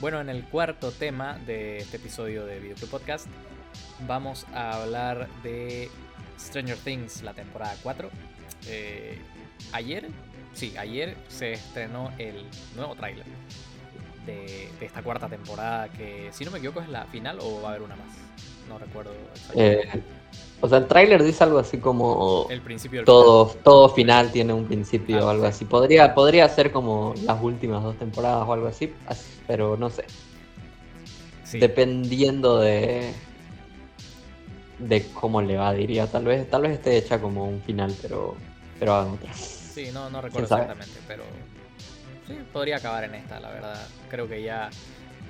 Bueno, en el cuarto tema de este episodio de Videoclub Podcast vamos a hablar de Stranger Things, la temporada 4. Eh, ayer, sí, ayer se estrenó el nuevo tráiler de, esta cuarta temporada que, si no me equivoco, es la final o va a haber una más. No recuerdo. Eh, o sea, el tráiler dice algo así como... El principio todo, final. todo final tiene un principio o ah, algo así. Podría, podría ser como las últimas dos temporadas o algo así, pero no sé. Dependiendo de de cómo le va, diría. Tal vez, tal vez esté hecha como un final, pero, pero hagan otra. Sí, no, no recuerdo exactamente, pero sí, podría acabar en esta, la verdad. Creo que ya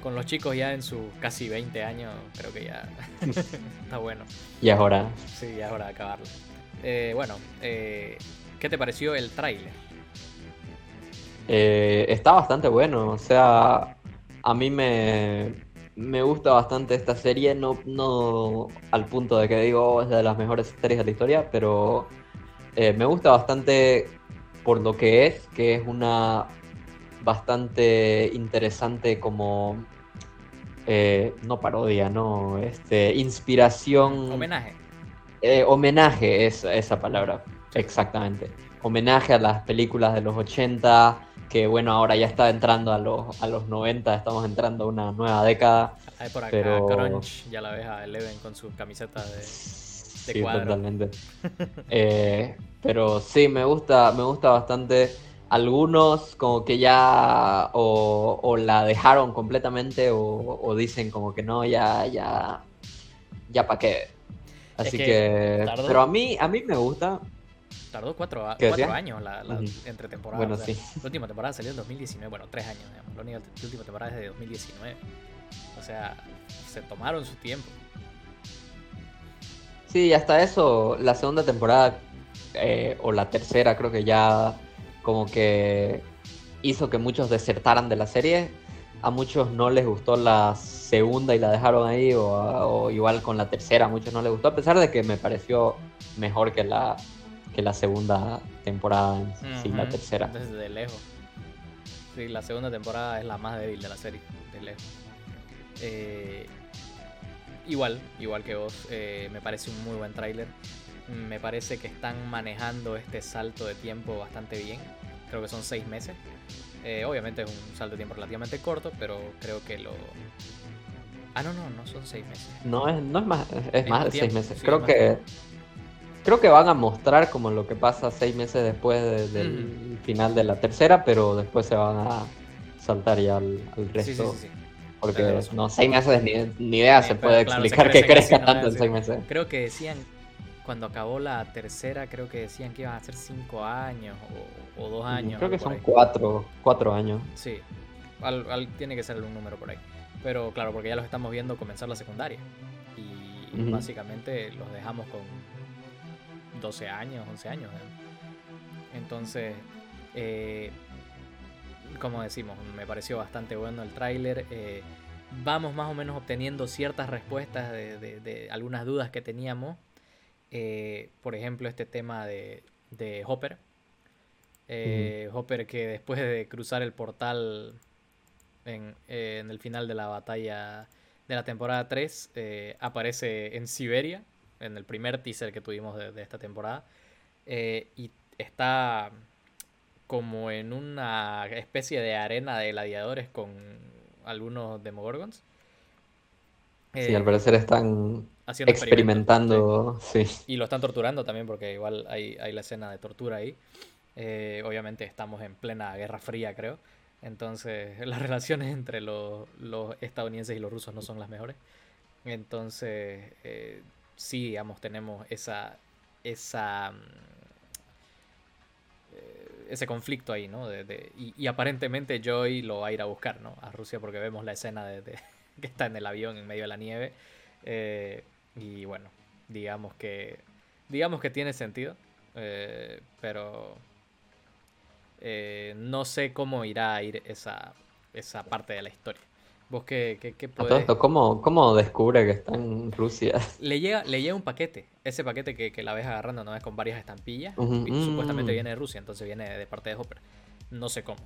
con los chicos ya en sus casi 20 años, creo que ya está bueno. Y ahora Sí, ya es hora de acabarlo. Eh, bueno, eh, ¿qué te pareció el tráiler? Eh, está bastante bueno, o sea, a mí me, me gusta bastante esta serie, no, no al punto de que digo oh, es de las mejores series de la historia, pero me gusta bastante por lo que es, que es una bastante interesante como eh, no parodia, no, este, inspiración. Homenaje. Eh, homenaje es esa palabra, exactamente. Homenaje a las películas de los 80, que bueno, ahora ya está entrando a los, a los 90, estamos entrando a una nueva década. Hay por acá pero... Crunch, ya la ves a Eleven con su camiseta de, de sí, totalmente. Eh, pero sí, me gusta, me gusta bastante algunos como que ya o, la dejaron completamente o, dicen como que no, ya, ya, ya para qué. Así que, pero a mí, a mí me gusta. Tardó cuatro, años la, entre temporadas. Bueno, sí. La última temporada salió en 2019, bueno, tres años, digamos. La, única, última temporada es de 2019. O sea, se tomaron su tiempo. Sí, hasta eso, la segunda temporada eh, o la tercera creo que ya como que hizo que muchos desertaran de la serie. A muchos no les gustó la segunda y la dejaron ahí, o, igual con la tercera, a muchos no les gustó, a pesar de que me pareció mejor que la, que la segunda temporada, la tercera. Desde lejos. Sí, la segunda temporada es la más débil de la serie, de lejos. Eh, igual, igual que vos, eh, me parece un muy buen tráiler me parece que están manejando este salto de tiempo bastante bien. Creo que son seis meses. Eh, obviamente es un salto de tiempo relativamente corto, pero creo que lo... Ah, no, no, no son seis meses. No es, no es más, es, más de seis meses. creo que... Creo que van a mostrar como lo que pasa seis meses después del final de la tercera, pero después se van a saltar ya al, resto. Sí, sí, Porque no, seis meses ni, ni idea se puede explicar que crezca tanto en seis meses. Creo que decían cuando acabó la tercera, creo que decían que iban a ser cinco años o, dos años. Creo que son cuatro, cuatro años. Sí, tiene que ser un número por ahí. Pero claro, porque ya los estamos viendo comenzar la secundaria. Y básicamente los dejamos con 12 años, 11 años. Entonces, eh, como decimos, me pareció bastante bueno el tráiler. Eh, vamos más o menos obteniendo ciertas respuestas de algunas dudas que teníamos eh, por ejemplo, este tema de, Hopper. Eh, Hopper que después de cruzar el portal en, el final de la batalla de la temporada 3, eh, aparece en Siberia, en el primer teaser que tuvimos de, esta temporada, y está como en una especie de arena de gladiadores con algunos Demogorgons. Sí, al parecer están experimentando. Sí. Y lo están torturando también, porque igual hay, la escena de tortura ahí. Eh, obviamente estamos en plena Guerra Fría, creo. Entonces, las relaciones entre los, estadounidenses y los rusos no son las mejores. Entonces, eh, sí, digamos, tenemos esa. esa eh, ese conflicto ahí, ¿no? y, aparentemente Joy lo va a ir a buscar, ¿no? A Rusia porque vemos la escena de, que está en el avión en medio de la nieve. Y bueno, digamos que. Digamos que tiene sentido. Eh, pero. Eh, no sé cómo irá a ir esa, esa parte de la historia. ¿Vos qué, qué, qué ¿cómo, ¿cómo, descubre que está en Rusia? Le llega, le llega un paquete. Ese paquete que, que la ves agarrando, ¿no? Es con varias estampillas. y supuestamente viene de Rusia, entonces viene de parte de Hopper. no sé cómo.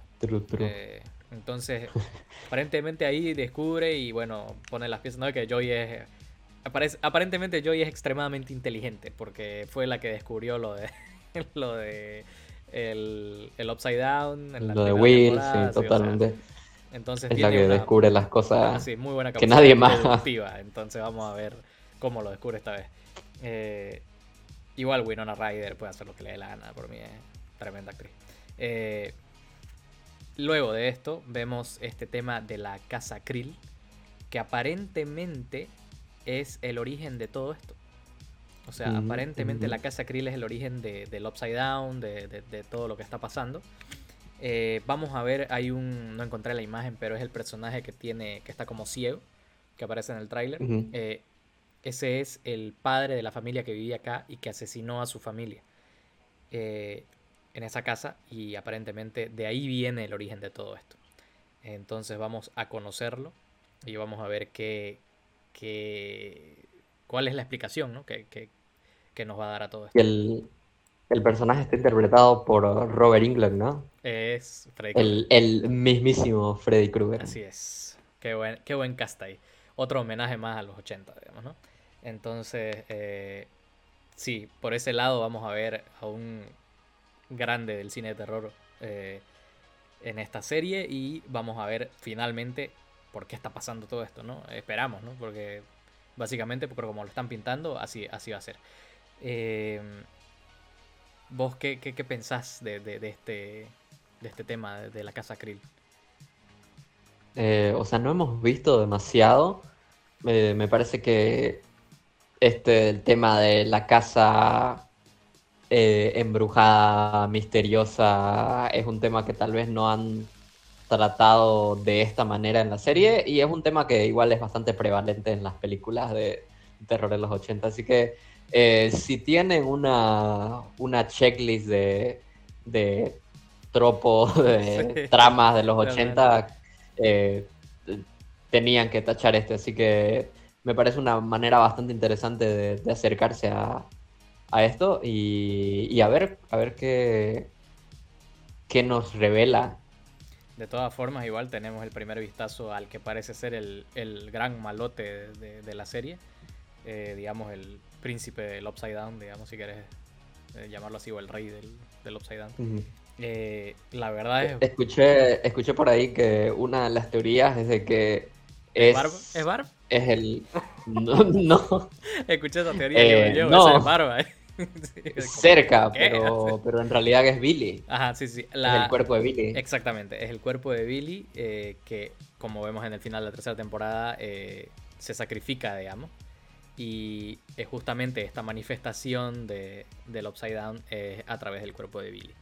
Eh, entonces, aparentemente ahí descubre y bueno, pone las piezas, ¿no? Que Joy es... aparentemente Joy es extremadamente inteligente porque fue la que descubrió lo de... lo de el, el Upside Down. En lo de Will, sí, totalmente. entonces es la que descubre las cosas muy buena que nadie más. Entonces vamos a ver cómo lo descubre esta vez. Eh, igual Winona Ryder puede hacer lo que le dé la gana, por mí es tremenda actriz. Eh, luego de esto vemos este tema de la casa Krill, que aparentemente es el origen de todo esto. O sea, aparentemente la casa Krill es el origen del Upside Down, de, todo lo que está pasando. Eh, vamos a ver, hay un, no encontré la imagen, pero es el personaje que tiene, que está como ciego, que aparece en el tráiler. Eh, ese es el padre de la familia que vivía acá y que asesinó a su familia eh, en esa casa y aparentemente de ahí viene el origen de todo esto. Entonces vamos a conocerlo y vamos a ver qué, qué cuál es la explicación ¿no? que, nos va a dar a todo esto. El, el personaje está interpretado por Robert England, ¿no? Es Freddy el, el, mismísimo Freddy Krueger. Así es. Qué buen, qué buen cast ahí. Otro homenaje más a los 80, digamos, ¿no? Entonces, eh, sí, por ese lado vamos a ver a un grande del cine de terror eh, en esta serie y vamos a ver finalmente por qué está pasando todo esto, ¿no? Esperamos, ¿no? Porque básicamente, porque como lo están pintando, así, así va a ser. Eh, ¿Vos qué, qué, pensás de, este, de este tema de, la casa Krill? Eh, o sea, no hemos visto demasiado. me parece que este el tema de la casa eh, embrujada, misteriosa, es un tema que tal vez no han tratado de esta manera en la serie y es un tema que igual es bastante prevalente en las películas de terror de los 80. Así que eh, si tienen una, una checklist de, de tropos, de tramas de los 80, eh, tenían que tachar este. Así que me parece una manera bastante interesante de, acercarse a, esto y, a ver, a ver qué, qué nos revela de todas formas, igual tenemos el primer vistazo al que parece ser el, gran malote de, la serie. Eh, digamos, el príncipe del Upside Down, digamos, si quieres eh, llamarlo así, o el rey del, Upside Down. Eh, la verdad es... Escuché, escuché por ahí que una de las teorías es de que es... ¿Barb? ¿Es Barb? Es el... No, no. Escuché esa teoría yo, no. es Barba, ¿eh? Cerca, pero, pero en realidad es Billy. Ajá, sí, sí. Es el cuerpo de Billy. Exactamente, es el cuerpo de Billy eh, que, como vemos en el final de la tercera temporada, eh, se sacrifica, digamos. Y es justamente esta manifestación de, del Upside Down a través del cuerpo de Billy.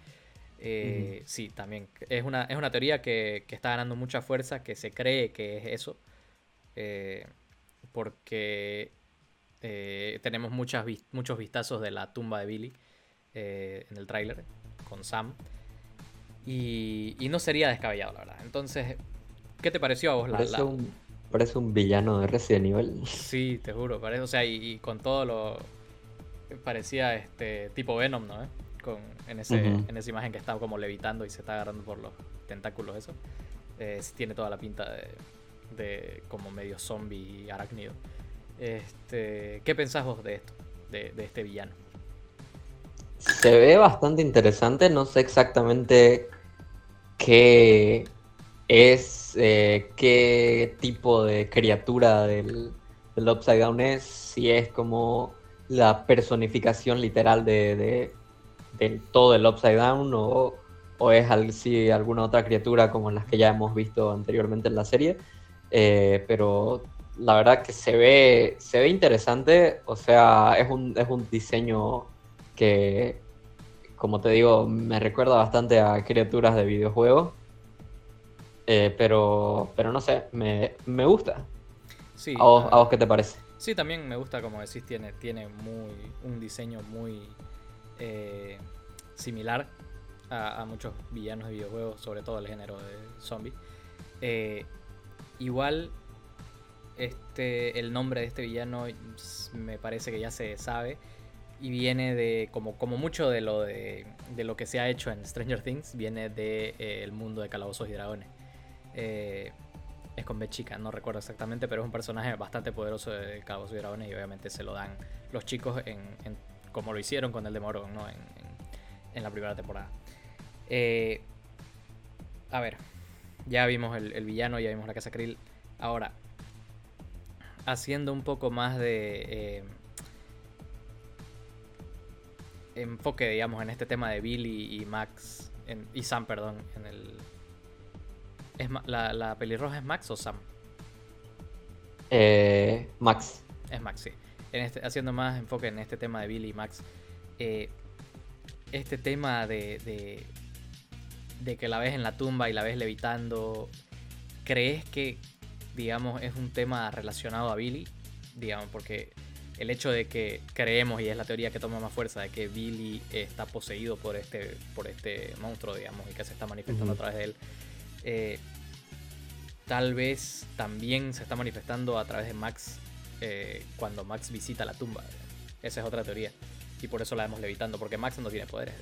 Eh, sí, también. Es una, es una teoría que, que, está ganando mucha fuerza, que se cree que es eso. Porque eh, tenemos muchas, muchos vistazos de la tumba de Billy eh, en el tráiler con Sam. Y, no sería descabellado, la verdad. Entonces, ¿qué te pareció a vos parece la, Un, parece un villano de Resident Evil. Sí, te juro. Parece, o sea, y, con todo lo... Parecía este tipo Venom, ¿no? Con, en, ese, en esa imagen que está como levitando y se está agarrando por los tentáculos, eso. Eh, tiene toda la pinta de, de como medio zombie arácnido. Este, ¿Qué pensás vos de esto, de, este villano? Se ve bastante interesante, no sé exactamente qué es, eh, qué tipo de criatura del, Upside Down es, si es como la personificación literal de, todo el Upside Down o, es si alguna otra criatura como las que ya hemos visto anteriormente en la serie. Eh, pero la verdad que se ve, se ve interesante, o sea, es un, es un diseño que, como te digo, me recuerda bastante a criaturas de videojuegos, eh, pero, pero no sé, me, gusta. Sí, ¿A vos, qué te parece? Sí, también me gusta, como decís, tiene, tiene muy, un diseño muy eh, similar a, muchos villanos de videojuegos, sobre todo el género de zombie. Eh, igual este, el nombre de este villano me parece que ya se sabe y viene de, como, como mucho de lo, de, de lo que se ha hecho en Stranger Things, viene del de, eh, mundo de Calabozos y Dragones. Eh, es con B chica, no recuerdo exactamente, pero es un personaje bastante poderoso de Calabozos y Dragones y obviamente se lo dan los chicos en, en como lo hicieron con el de Morón, ¿no? En, en, la primera temporada. Eh, a ver, ya vimos el, el, villano, ya vimos la Casa Krill. Ahora, haciendo un poco más de eh, enfoque, digamos, en este tema de Billy y Max, en, y Sam, perdón, en el... ¿Es la, ¿La pelirroja es Max o Sam? Eh, Max. Es Max, sí. En este, haciendo más enfoque en este tema de Billy y Max. Eh, este tema de, de, de que la ves en la tumba y la ves levitando, ¿crees que, digamos, es un tema relacionado a Billy? Digamos, porque el hecho de que creemos, y es la teoría que toma más fuerza, de que Billy está poseído por este, por este monstruo, digamos, y que se está manifestando uh -huh. a través de él, eh, tal vez también se está manifestando a través de Max eh, cuando Max visita la tumba. Esa es otra teoría. Y por eso la vemos levitando, porque Max no tiene poderes.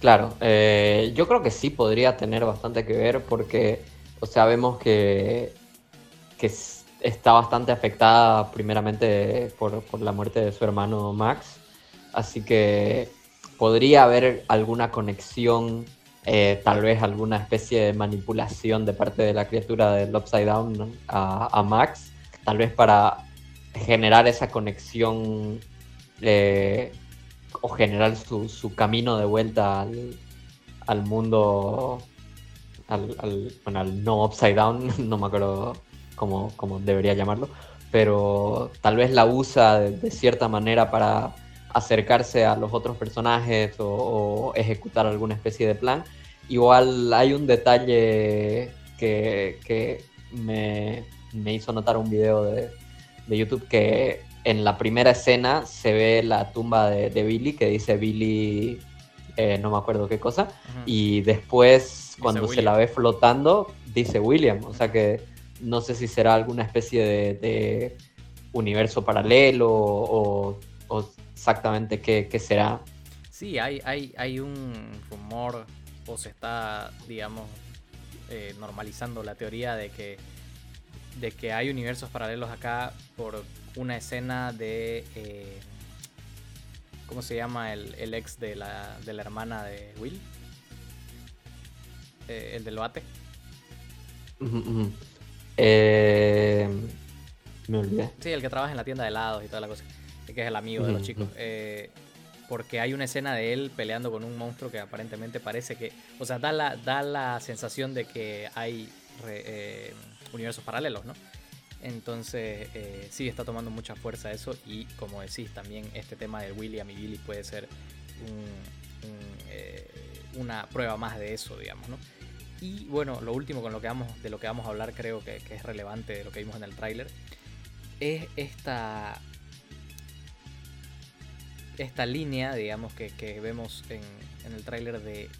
Claro, eh, yo creo que sí podría tener bastante que ver porque, o sea, vemos que, que está bastante afectada primeramente por, por, la muerte de su hermano Max, así que podría haber alguna conexión, eh, tal vez alguna especie de manipulación de parte de la criatura del Upside Down a, Max, tal vez para generar esa conexión eh, o generar su, su, camino de vuelta al, al mundo, al, bueno, al no Upside Down, no me acuerdo como, como debería llamarlo, pero tal vez la usa de, de, cierta manera para acercarse a los otros personajes o, o, ejecutar alguna especie de plan. Igual hay un detalle que, que me, me, hizo notar un video de, de, YouTube que en la primera escena se ve la tumba de, de Billy que dice Billy, eh, no me acuerdo qué cosa, y después cuando se la ve flotando dice William, o sea que no sé si será alguna especie de, de universo paralelo o, o exactamente qué, qué, será. Sí, hay, hay, hay un rumor o se está, digamos, eh, normalizando la teoría de que, de que hay universos paralelos acá por una escena de... Eh, ¿Cómo se llama el, el ex de la, de la, hermana de Will? Eh, el del bate. Uh -huh. Eh, me olvidé. Sí, el que trabaja en la tienda de helados y toda la cosa. Que es el amigo de los chicos. Eh, porque hay una escena de él peleando con un monstruo que aparentemente parece que. O sea, da la, da la sensación de que hay eh, universos paralelos, ¿no? Entonces, eh, sí está tomando mucha fuerza eso. Y como decís, también este tema de William y Billy puede ser eh, una prueba más de eso, digamos, ¿no? Y bueno, lo último con lo que vamos, de lo que vamos a hablar creo que, es relevante de lo que vimos en el tráiler es esta esta línea, digamos, que, que vemos en, en, el tráiler de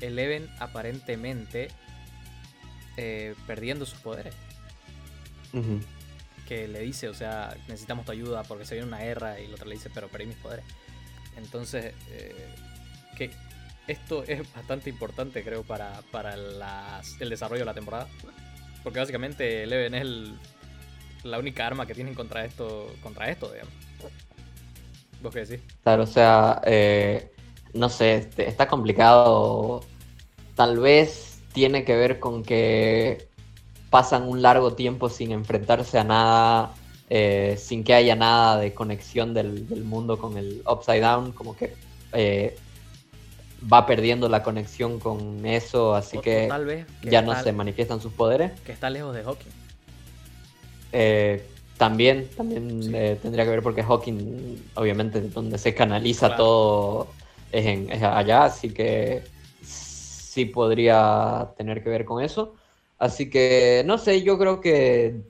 Eleven aparentemente eh, perdiendo sus poderes. Uh -huh. Que le dice, o sea, necesitamos tu ayuda porque se viene una guerra y el otro le dice, pero perdí mis poderes. Entonces, eh, que esto es bastante importante, creo, para, para las, el desarrollo de la temporada. Porque básicamente Eleven es el, la única arma que tienen contra esto, contra esto, digamos. ¿Vos qué decís? Claro, o sea, eh, no sé, este, está complicado. Tal vez tiene que ver con que pasan un largo tiempo sin enfrentarse a nada, eh, sin que haya nada de conexión del, del, mundo con el Upside Down, como que eh, va perdiendo la conexión con eso, así o, que, tal vez que ya no se manifiestan sus poderes. Que está lejos de Hawking. Eh, también, también sí. tendría que ver porque Hawking, obviamente, donde se canaliza claro. todo es, en, es, allá, así que sí podría tener que ver con eso. Así que, no sé, yo creo que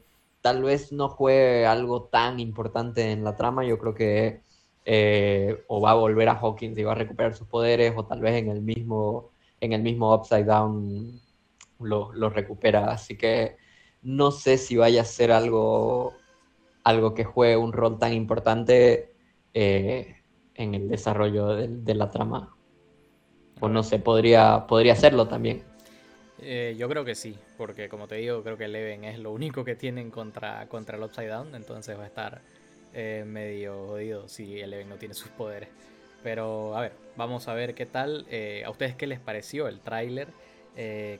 tal vez no fue algo tan importante en la trama. Yo creo que eh, o va a volver a Hawkins y va a recuperar sus poderes, o tal vez en el mismo, en el mismo Upside Down lo, lo recupera. Así que no sé si vaya a ser algo, algo que juegue un rol tan importante eh, en el desarrollo de, la trama. O no sé, podría, podría hacerlo también. Eh, yo creo que sí, porque como te digo, creo que Eleven es lo único que tienen contra, contra el Upside Down, entonces va a estar eh, medio jodido si Eleven no tiene sus poderes. Pero a ver, vamos a ver qué tal. Eh, ¿A ustedes qué les pareció el tráiler?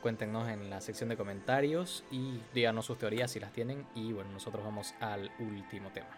cuéntenos en la sección de comentarios y díganos sus teorías si las tienen. Y bueno, nosotros vamos al último tema.